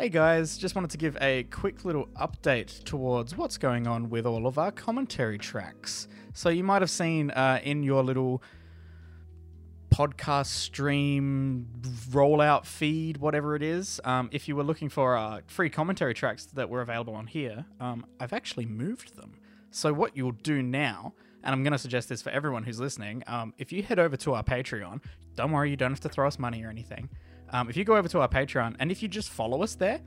Hey guys, just wanted to give a quick little update towards what's going on with all of our commentary tracks. So, you might have seen uh, in your little podcast stream rollout feed, whatever it is, um, if you were looking for uh, free commentary tracks that were available on here, um, I've actually moved them. So, what you'll do now, and I'm going to suggest this for everyone who's listening, um, if you head over to our Patreon, don't worry, you don't have to throw us money or anything. Um, if you go over to our Patreon and if you just follow us there,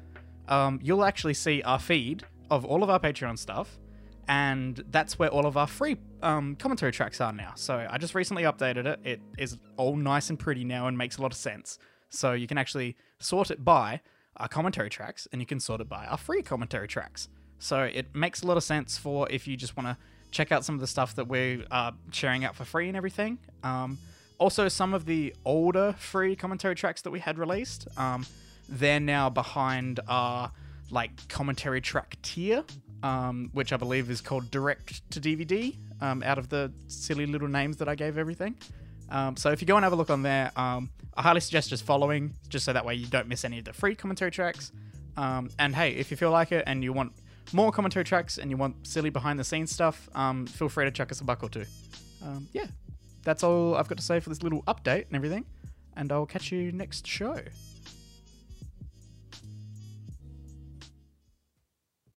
um, you'll actually see our feed of all of our Patreon stuff, and that's where all of our free um, commentary tracks are now. So I just recently updated it. It is all nice and pretty now and makes a lot of sense. So you can actually sort it by our commentary tracks, and you can sort it by our free commentary tracks. So it makes a lot of sense for if you just want to check out some of the stuff that we're uh, sharing out for free and everything. Um, also, some of the older free commentary tracks that we had released, um, they're now behind our like commentary track tier, um, which I believe is called direct to DVD. Um, out of the silly little names that I gave everything. Um, so if you go and have a look on there, um, I highly suggest just following, just so that way you don't miss any of the free commentary tracks. Um, and hey, if you feel like it and you want more commentary tracks and you want silly behind the scenes stuff, um, feel free to chuck us a buck or two. Um, yeah, that's all I've got to say for this little update and everything. And I'll catch you next show.